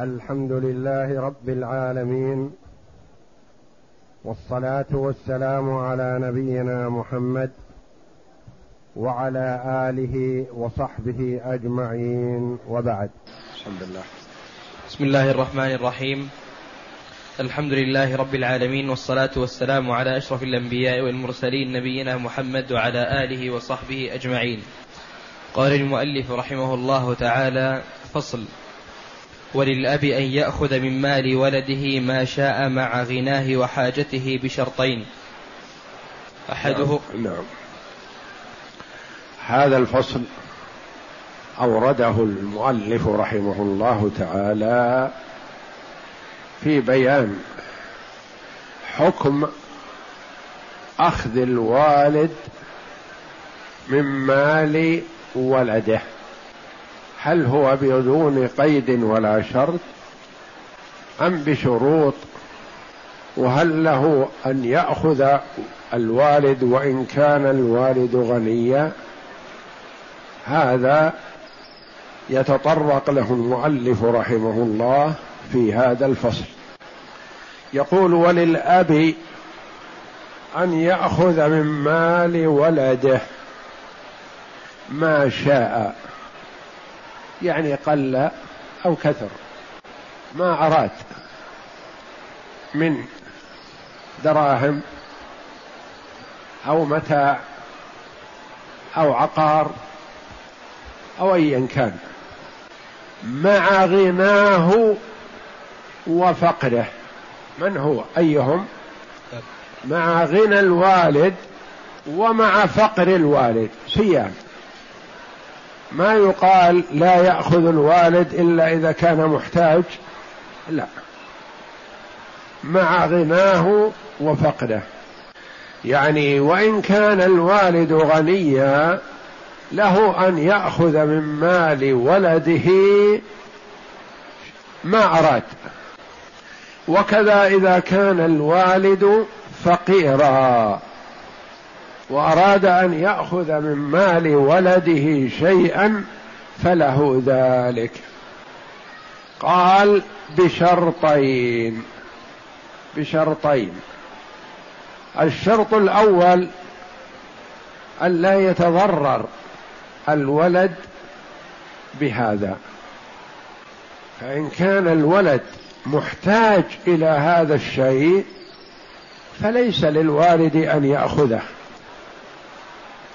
الحمد لله رب العالمين والصلاة والسلام على نبينا محمد وعلى آله وصحبه أجمعين وبعد. الحمد لله بسم الله الرحمن الرحيم. الحمد لله رب العالمين والصلاة والسلام على أشرف الأنبياء والمرسلين نبينا محمد وعلى آله وصحبه أجمعين. قال المؤلف رحمه الله تعالى فصل. وللأب أن يأخذ من مال ولده ما شاء مع غناه وحاجته بشرطين أحده نعم, نعم. هذا الفصل أورده المؤلف رحمه الله تعالى في بيان حكم أخذ الوالد من مال ولده هل هو بدون قيد ولا شرط أم بشروط؟ وهل له أن يأخذ الوالد وإن كان الوالد غنيا؟ هذا يتطرق له المؤلف رحمه الله في هذا الفصل. يقول وللأب أن يأخذ من مال ولده ما شاء. يعني قل أو كثر. ما أراد من دراهم أو متاع أو عقار أو ايا كان مع غناه وفقره من هو؟ أيهم؟ مع غنى الوالد ومع فقر الوالد. سيان ما يقال لا يأخذ الوالد إلا إذا كان محتاج. لا. مع غناه وفقده. يعني وإن كان الوالد غنيا له أن يأخذ من مال ولده ما أراد. وكذا إذا كان الوالد فقيرا. وأراد أن يأخذ من مال ولده شيئا فله ذلك. قال بشرطين بشرطين. الشرط الأول أن لا يتضرر الولد بهذا. فإن كان الولد محتاج إلى هذا الشيء فليس للوالد أن يأخذه.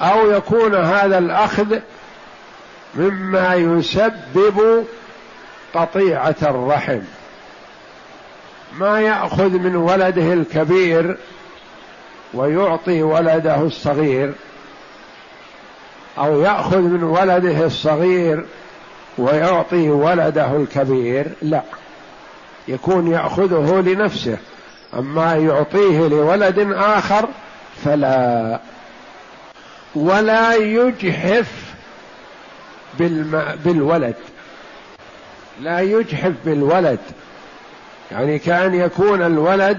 أو يكون هذا الأخذ مما يسبب قطيعه الرحم. ما يأخذ من ولده الكبير ويعطي ولده الصغير أو يأخذ من ولده الصغير ويعطي ولده الكبير لا. يكون يأخذه لنفسه أما يعطيه لولد آخر فلا. ولا يجحف بالم... بالولد. لا يجحف بالولد. يعني كأن يكون الولد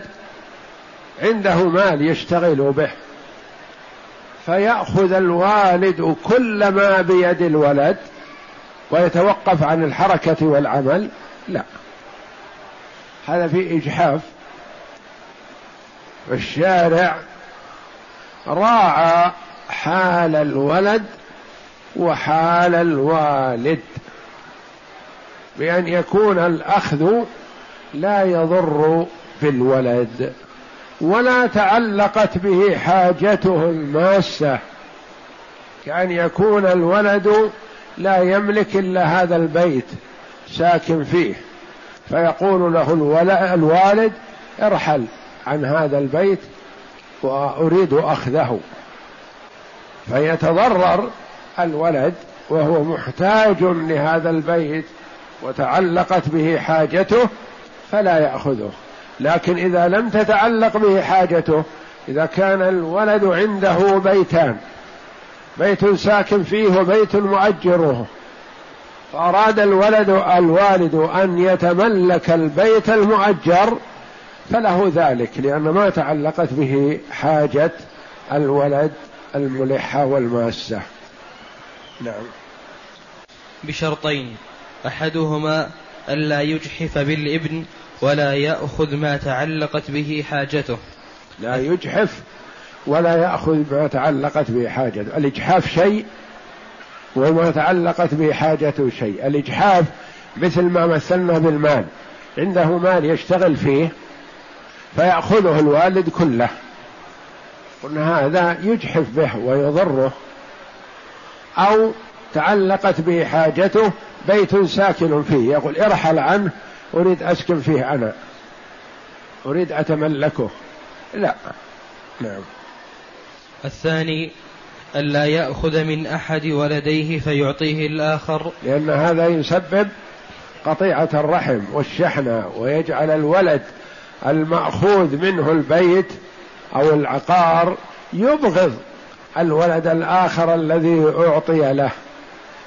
عنده مال يشتغل به. فيأخذ الوالد كل ما بيد الولد ويتوقف عن الحركة والعمل. لا. هذا في إجحاف. الشارع راعى حال الولد وحال الوالد. بأن يكون الأخذ لا يضر بالولد ولا تعلقت به حاجته الماسة. كأن يكون الولد لا يملك إلا هذا البيت ساكن فيه. فيقول له الوالد ارحل عن هذا البيت وأريد أخذه. فيتضرر الولد وهو محتاج لهذا البيت وتعلقت به حاجته فلا يأخذه. لكن إذا لم تتعلق به حاجته إذا كان الولد عنده بيتان بيت ساكن فيه وبيت مؤجره فأراد الولد الوالد أن يتملك البيت المؤجر فله ذلك لأن ما تعلقت به حاجة الولد الملحة والماسة. نعم. بشرطين. أحدهما ألا يجحف بالإبن ولا يأخذ ما تعلقت به حاجته. لا يجحف ولا يأخذ ما تعلقت به حاجته. الإجحاف شيء وما تعلقت به حاجته شيء. الإجحاف مثل ما مثلنا بالمال. عنده مال يشتغل فيه فيأخذه الوالد كله. قلنا هذا يجحف به ويضره. أو تعلقت به حاجته بيت ساكن فيه يقول ارحل عنه أريد أسكن فيه أنا. أريد أتملكه. لا. نعم. الثاني ألا يأخذ من أحد ولديه فيعطيه الآخر. لأن هذا يسبب قطيعة الرحم والشحنة ويجعل الولد المأخوذ منه البيت أو العقار يبغض الولد الآخر الذي أعطي له.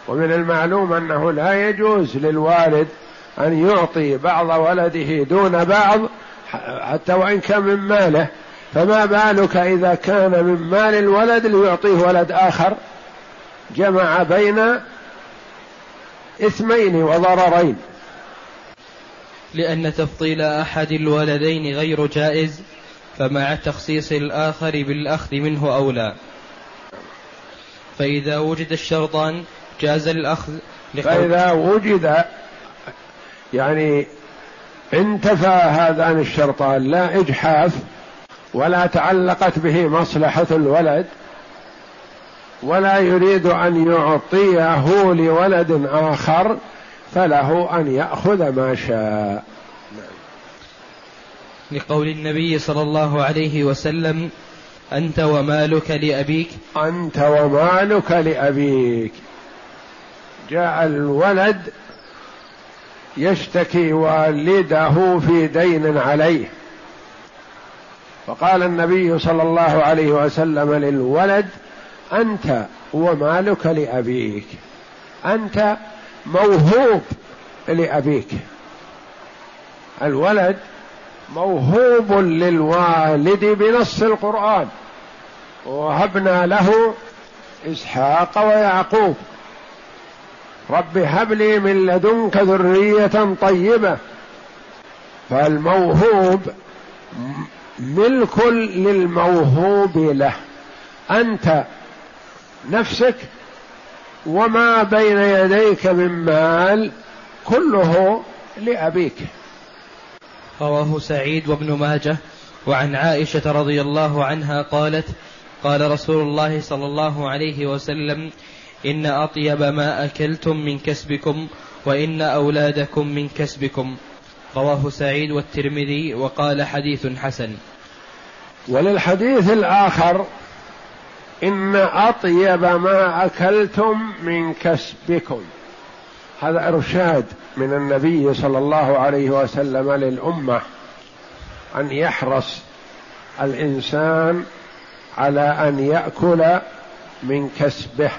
ومن المعلوم أنه لا يجوز للوالد أن يعطي بعض ولده دون بعض حتى وإن كان من ماله. فما بالك إذا كان من مال الولد ليعطيه ولد آخر؟ جمع بين إثمين وضررين. لأن تفضيل أحد الولدين غير جائز. فمع تخصيص الآخر بالأخذ منه أولى. فإذا وجد الشرطان جاز الأخذ فإذا وجد يعني انتفى هذان الشرطان لا إجحاف ولا تعلقت به مصلحة الولد ولا يريد أن يعطيه لولد آخر فله أن يأخذ ما شاء. لقول النبي صلى الله عليه وسلم أنت ومالك لأبيك. أنت ومالك لأبيك. جاء الولد يشتكي والده في دين عليه. فقال النبي صلى الله عليه وسلم للولد أنت ومالك لأبيك. أنت موهوب لأبيك. الولد موهوب للوالد بنص القرآن. وهبنا له إسحاق ويعقوب. رب هب لي من لدنك ذرية طيبة. فالموهوب ملك للموهوب له. أنت نفسك وما بين يديك من مال كله لأبيك. رواه سعيد وابن ماجه وعن عائشة رضي الله عنها قالت قال رسول الله صلى الله عليه وسلم إن أطيب ما أكلتم من كسبكم وإن أولادكم من كسبكم. رواه سعيد والترمذي وقال حديث حسن. وللحديث الآخر إن أطيب ما أكلتم من كسبكم. هذا إرشاد من النبي صلى الله عليه وسلم للأمة أن يحرص الإنسان على أن يأكل من كسبه.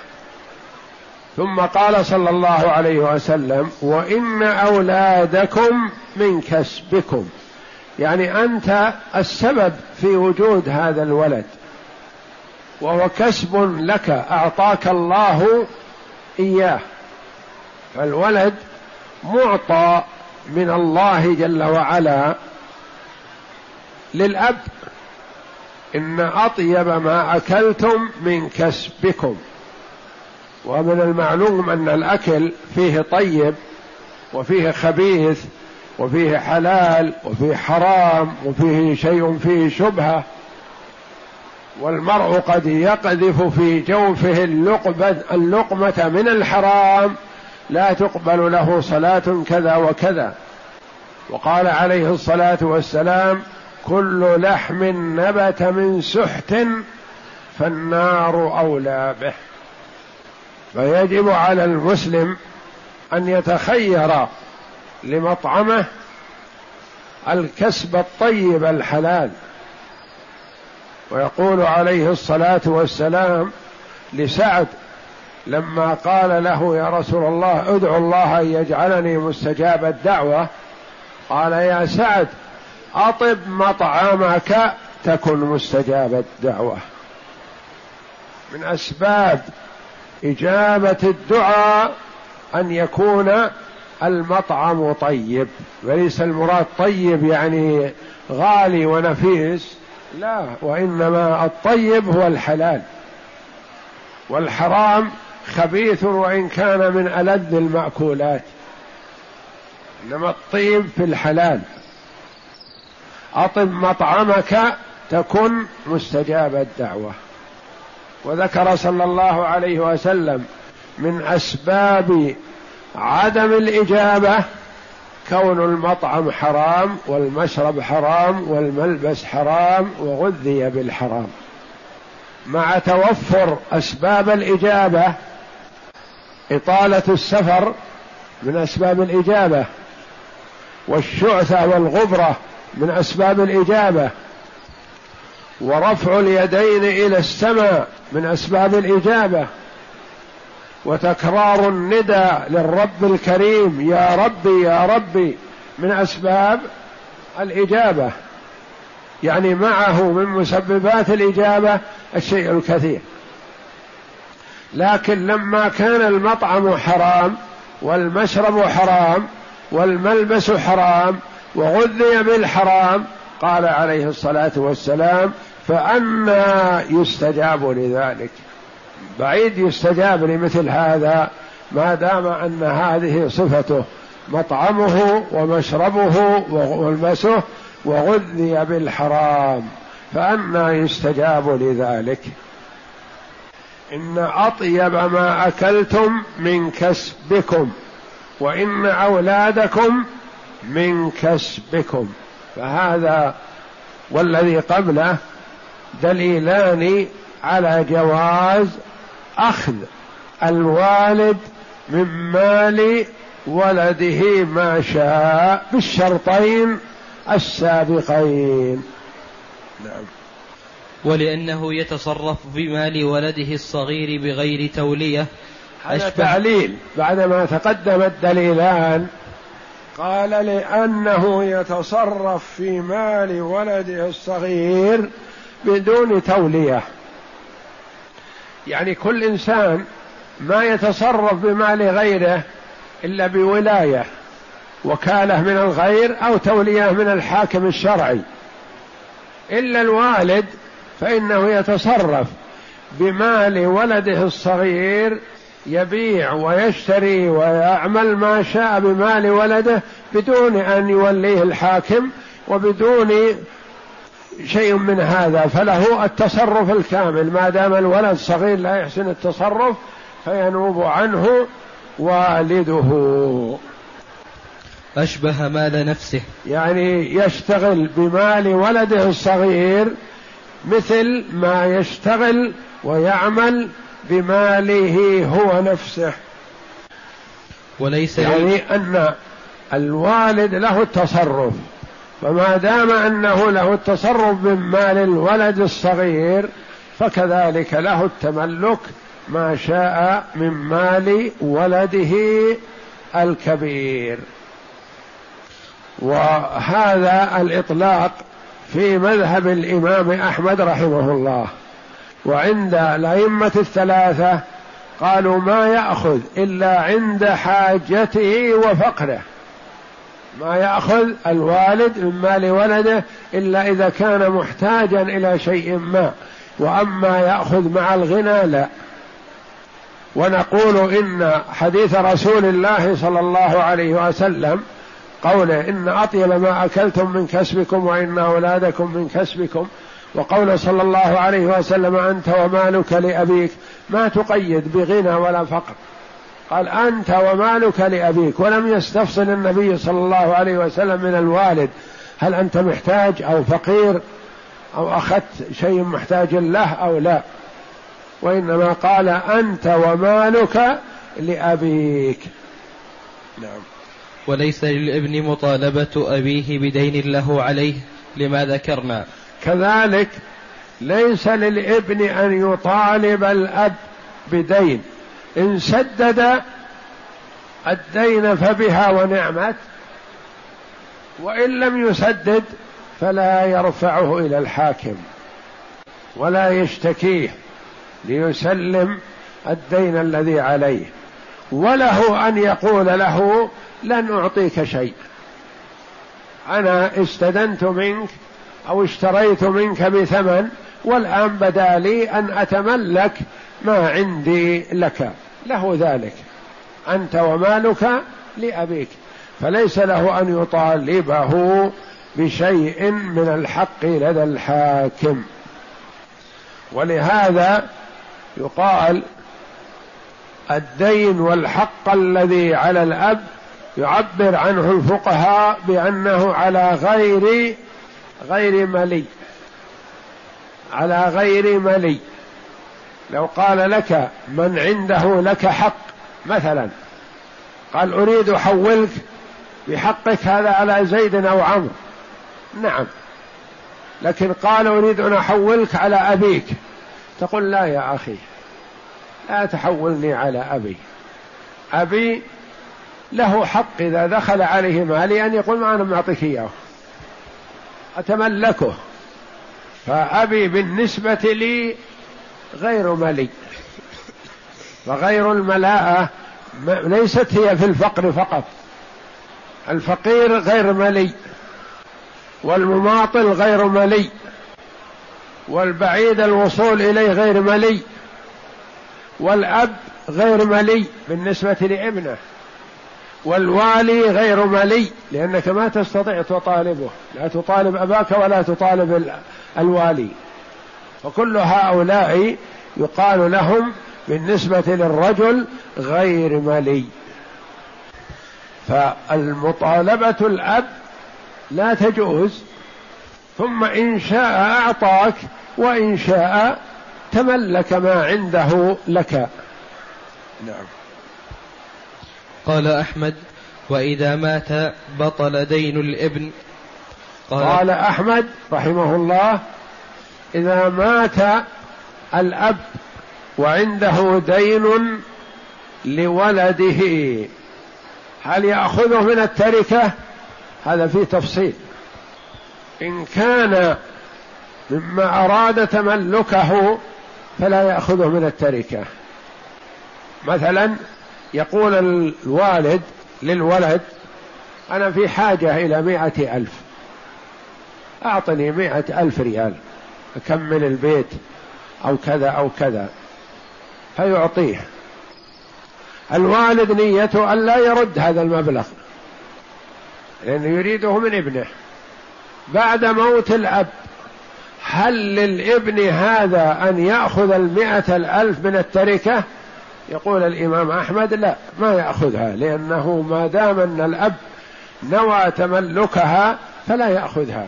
ثم قال صلى الله عليه وسلم وإن أولادكم من كسبكم. يعني أنت السبب في وجود هذا الولد. وهو كسب لك أعطاك الله إياه. فالولد معطى من الله جل وعلا للأب. إن أطيب ما أكلتم من كسبكم. ومن المعلوم أن الأكل فيه طيب وفيه خبيث وفيه حلال وفيه حرام وفيه شيء فيه شبهة. والمرء قد يقذف في جوفه اللقمة من الحرام. لا تقبل له صلاة كذا وكذا. وقال عليه الصلاة والسلام كل لحم نبت من سحت فالنار أولى به. فيجب على المسلم أن يتخير لمطعمه الكسب الطيب الحلال. ويقول عليه الصلاة والسلام لسعد لما قال له يا رسول الله ادعو الله أن يجعلني مستجاب الدعوة قال يا سعد أطب مطعمك تكن مستجاب الدعوة. من أسباب إجابة الدعاء أن يكون المطعم طيب وليس المراد طيب يعني غالي ونفيس لا وإنما الطيب هو الحلال. والحرام خبيث وإن كان من ألذ المأكولات. إنما الطيب في الحلال. أطب مطعمك تكن مستجاب الدعوة. وذكر صلى الله عليه وسلم من أسباب عدم الإجابة كون المطعم حرام والمشرب حرام والملبس حرام وغذي بالحرام. مع توفر أسباب الإجابة إطالة السفر من أسباب الإجابة والشعثة والغبرة من أسباب الإجابة ورفع اليدين إلى السماء من أسباب الإجابة وتكرار الندى للرب الكريم يا ربي يا ربي من أسباب الإجابة. يعني معه من مسببات الإجابة الشيء الكثير. لكن لما كان المطعم حرام والمشرب حرام والملبس حرام وغذي بالحرام قال عليه الصلاة والسلام فأنا يستجاب لذلك. بعيد يستجاب لمثل هذا ما دام أن هذه صفته مطعمه ومشربه وملبسه وغذي بالحرام فأنا يستجاب لذلك. إن أطيب ما أكلتم من كسبكم وإن أولادكم من كسبكم. فهذا والذي قبله دليلان على جواز أخذ الوالد من مال ولده ما شاء بالشرطين السابقين. نعم. ولأنه يتصرف بمال ولده الصغير بغير تولية. هذا تعليل. بعدما تقدم الدليلان قال لأنه يتصرف في مال ولده الصغير بدون تولية. يعني كل إنسان ما يتصرف بمال غيره إلا بولاية وكالة من الغير أو تولية من الحاكم الشرعي. إلا الوالد فإنه يتصرف بمال ولده الصغير يبيع ويشتري ويعمل ما شاء بمال ولده بدون أن يوليه الحاكم وبدون شيء من هذا فله التصرف الكامل. ما دام الولد صغير لا يحسن التصرف فينوب عنه والده. أشبه مال نفسه. يعني يشتغل بمال ولده الصغير مثل ما يشتغل ويعمل بماله هو نفسه. وليس يعني أن الوالد له التصرف. فما دام أنه له التصرف من مال الولد الصغير فكذلك له التملك ما شاء من مال ولده الكبير. وهذا الإطلاق في مذهب الإمام أحمد رحمه الله. وعند الأئمة الثلاثة قالوا ما يأخذ إلا عند حاجته وفقره. ما يأخذ الوالد من مال ولده إلا إذا كان محتاجا إلى شيء ما. وأما يأخذ مع الغنى لا. ونقول إن حديث رسول الله صلى الله عليه وسلم قوله إن اطيب ما أكلتم من كسبكم وإن أولادكم من كسبكم وقول صلى الله عليه وسلم أنت ومالك لأبيك ما تقيد بغنى ولا فقر. قال أنت ومالك لأبيك ولم يستفصل النبي صلى الله عليه وسلم من الوالد. هل أنت محتاج أو فقير أو أخذت شيء محتاج له أو لا؟ وإنما قال أنت ومالك لأبيك. نعم. وليس للابن مطالبة أبيه بدين له عليه لما ذكرنا. كذلك ليس للابن أن يطالب الأب بدين. إن سدد الدين فبها ونعمت وإن لم يسدد فلا يرفعه إلى الحاكم ولا يشتكيه ليسلم الدين الذي عليه. وله أن يقول له لن أعطيك شيء. أنا استدنت منك أو اشتريت منك بثمن والآن بدا لي أن أتملك ما عندي لك. له ذلك. أنت ومالك لأبيك. فليس له أن يطالبه بشيء من الحق لدى الحاكم. ولهذا يقال الدين والحق الذي على الأب يعبر عنه الفقهاء بأنه على غير غير ملي. على غير ملي. لو قال لك من عنده لك حق مثلا قال أريد أحولك بحقك هذا على زيد أو عمرو. نعم. لكن قال أريد أن أحولك على أبيك. تقول لا يا أخي. لا تحولني على أبي. أبي له حق إذا دخل عليه مالي أن يقول ما أنا معطيك إياه. أتملكه. فأبي بالنسبة لي غير ملي. وغير الملاءة ليست هي في الفقر فقط. الفقير غير ملي. والمماطل غير ملي. والبعيد الوصول إليه غير ملي. والأب غير ملي بالنسبة لابنه والوالي غير ملي لأنك ما تستطيع تطالبه لا تطالب أباك ولا تطالب الوالي. فكل هؤلاء يقال لهم بالنسبة للرجل غير ملي. فالمطالبة الأب لا تجوز ثم إن شاء أعطاك وإن شاء تملك ما عنده لك. نعم. قال أحمد وإذا مات بطل دين الإبن. قال, قال أحمد رحمه الله إذا مات الأب وعنده دين لولده هل يأخذه من التركة؟ هذا فيه تفصيل. إن كان مما أراد تملكه فلا يأخذه من التركة. مثلا يقول الوالد للولد أنا في حاجة إلى مائة ألف. أعطني مائة ألف ريال أكمل البيت أو كذا أو كذا. فيعطيه. الوالد نيته أن لا يرد هذا المبلغ لأنه يريده من ابنه. بعد موت الأب هل للابن هذا أن يأخذ المئة الألف من التركة؟ يقول الإمام أحمد لا ما يأخذها لأنه ما دام أن الأب نوى تملكها فلا يأخذها.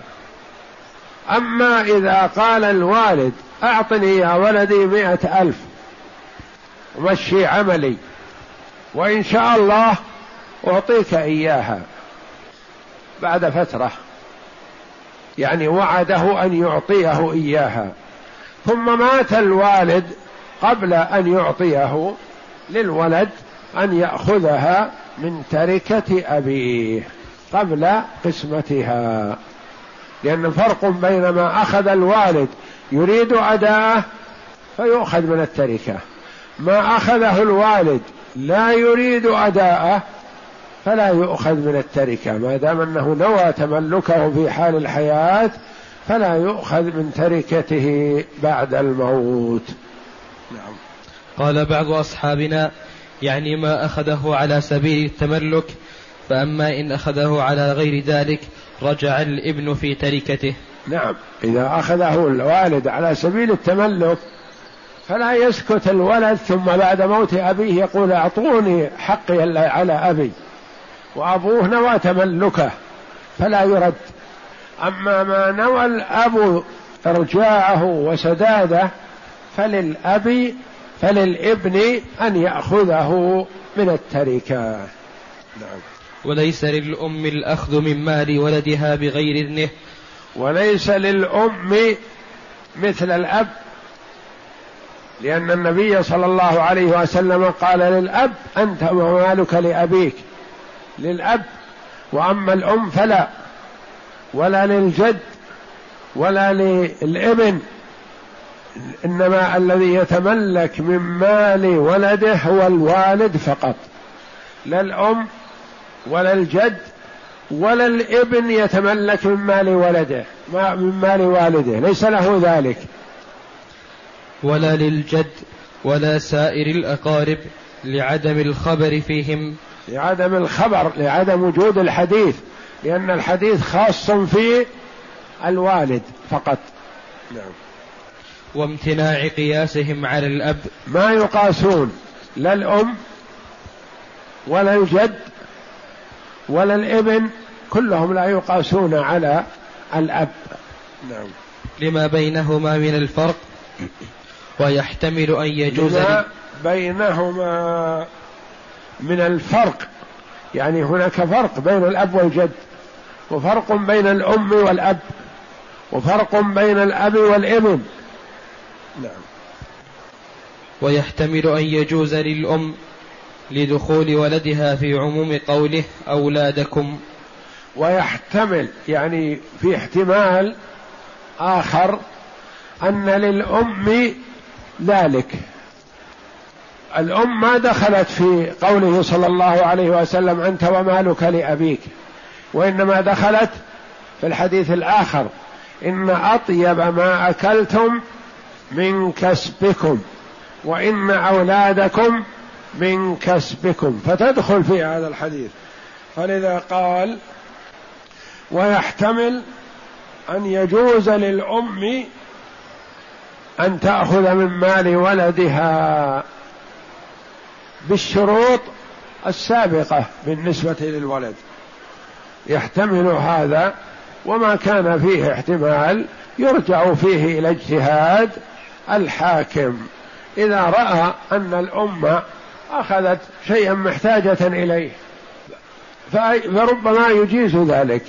أما إذا قال الوالد أعطني يا ولدي مئة ألف ومشي عملي وإن شاء الله أعطيك إياها. بعد فترة يعني وعده أن يعطيه إياها. ثم مات الوالد قبل أن يعطيه للولد أن يأخذها من تركة أبيه قبل قسمتها. لأن فرق بين ما أخذ الوالد يريد أداءه فيؤخذ من التركة. ما أخذه الوالد لا يريد أداءه فلا يؤخذ من التركة. ما دام أنه نوى تملكه في حال الحياة فلا يؤخذ من تركته بعد الموت. نعم. قال بعض أصحابنا يعني ما أخذه على سبيل التملك فأما إن أخذه على غير ذلك رجع الإبن في تركته. نعم. إذا أخذه الوالد على سبيل التملك فلا يسكت الولد ثم بعد موت أبيه يقول أعطوني حقي على أبي. وأبوه نوى تملكه فلا يرد. أما ما نوى الأب إرجاعه وسداده فللأب فللابن أن يأخذه من التركة. نعم. وليس للأم الأخذ من مال ولدها بغير إذنه. وليس للأم مثل الأب لأن النبي صلى الله عليه وسلم قال للأب أنت ومالك لأبيك. للأب وأما الأم فلا ولا للجد ولا للإبن إنما الذي يتملك من مال ولده هو الوالد فقط. لا الأم ولا الجد ولا الإبن يتملك من مال ولده ما من مال والده ليس له ذلك. ولا للجد ولا سائر الأقارب لعدم الخبر فيهم. لعدم الخبر لعدم وجود الحديث لأن الحديث خاص في الوالد فقط. نعم. وامتناع قياسهم على الأب. ما يقاسون لا الأم ولا الجد ولا الابن كلهم لا يقاسون على الأب. نعم. لما بينهما من الفرق ويحتمل أن يجوز لما بينهما من الفرق. يعني هناك فرق بين الأب والجد وفرق بين الأم والأب وفرق بين الأب والابن. نعم. ويحتمل أن يجوز للأم لدخول ولدها في عموم قوله أولادكم. ويحتمل يعني في احتمال آخر أن للأم ذلك. الأم ما دخلت في قوله صلى الله عليه وسلم أنت ومالك لأبيك وإنما دخلت في الحديث الآخر إن أطيب ما أكلتم من كسبكم وإن أولادكم من كسبكم فتدخل في هذا الحديث. فلذا قال ويحتمل أن يجوز للأم أن تأخذ من مال ولدها. بالشروط السابقة بالنسبة للولد. يحتمل هذا وما كان فيه احتمال يرجع فيه إلى اجتهاد الحاكم. إذا رأى أن الأمة أخذت شيئا محتاجة إليه فربما يجيز ذلك.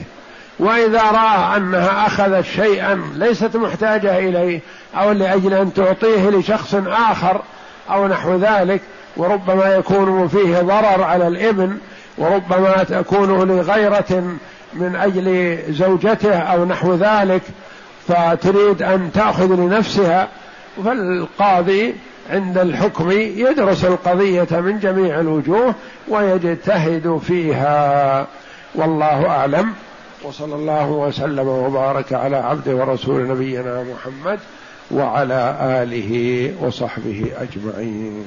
وإذا رأى أنها أخذت شيئا ليست محتاجة إليه أو لأجل أن تعطيه لشخص آخر أو نحو ذلك وربما يكون فيه ضرر على الابن وربما تكون لغيرة من أجل زوجته أو نحو ذلك فتريد أن تأخذ لنفسها. فالقاضي عند الحكم يدرس القضية من جميع الوجوه ويجتهد فيها. والله أعلم. وصلى الله وسلم وبارك على عبده ورسول نبينا محمد وعلى آله وصحبه أجمعين.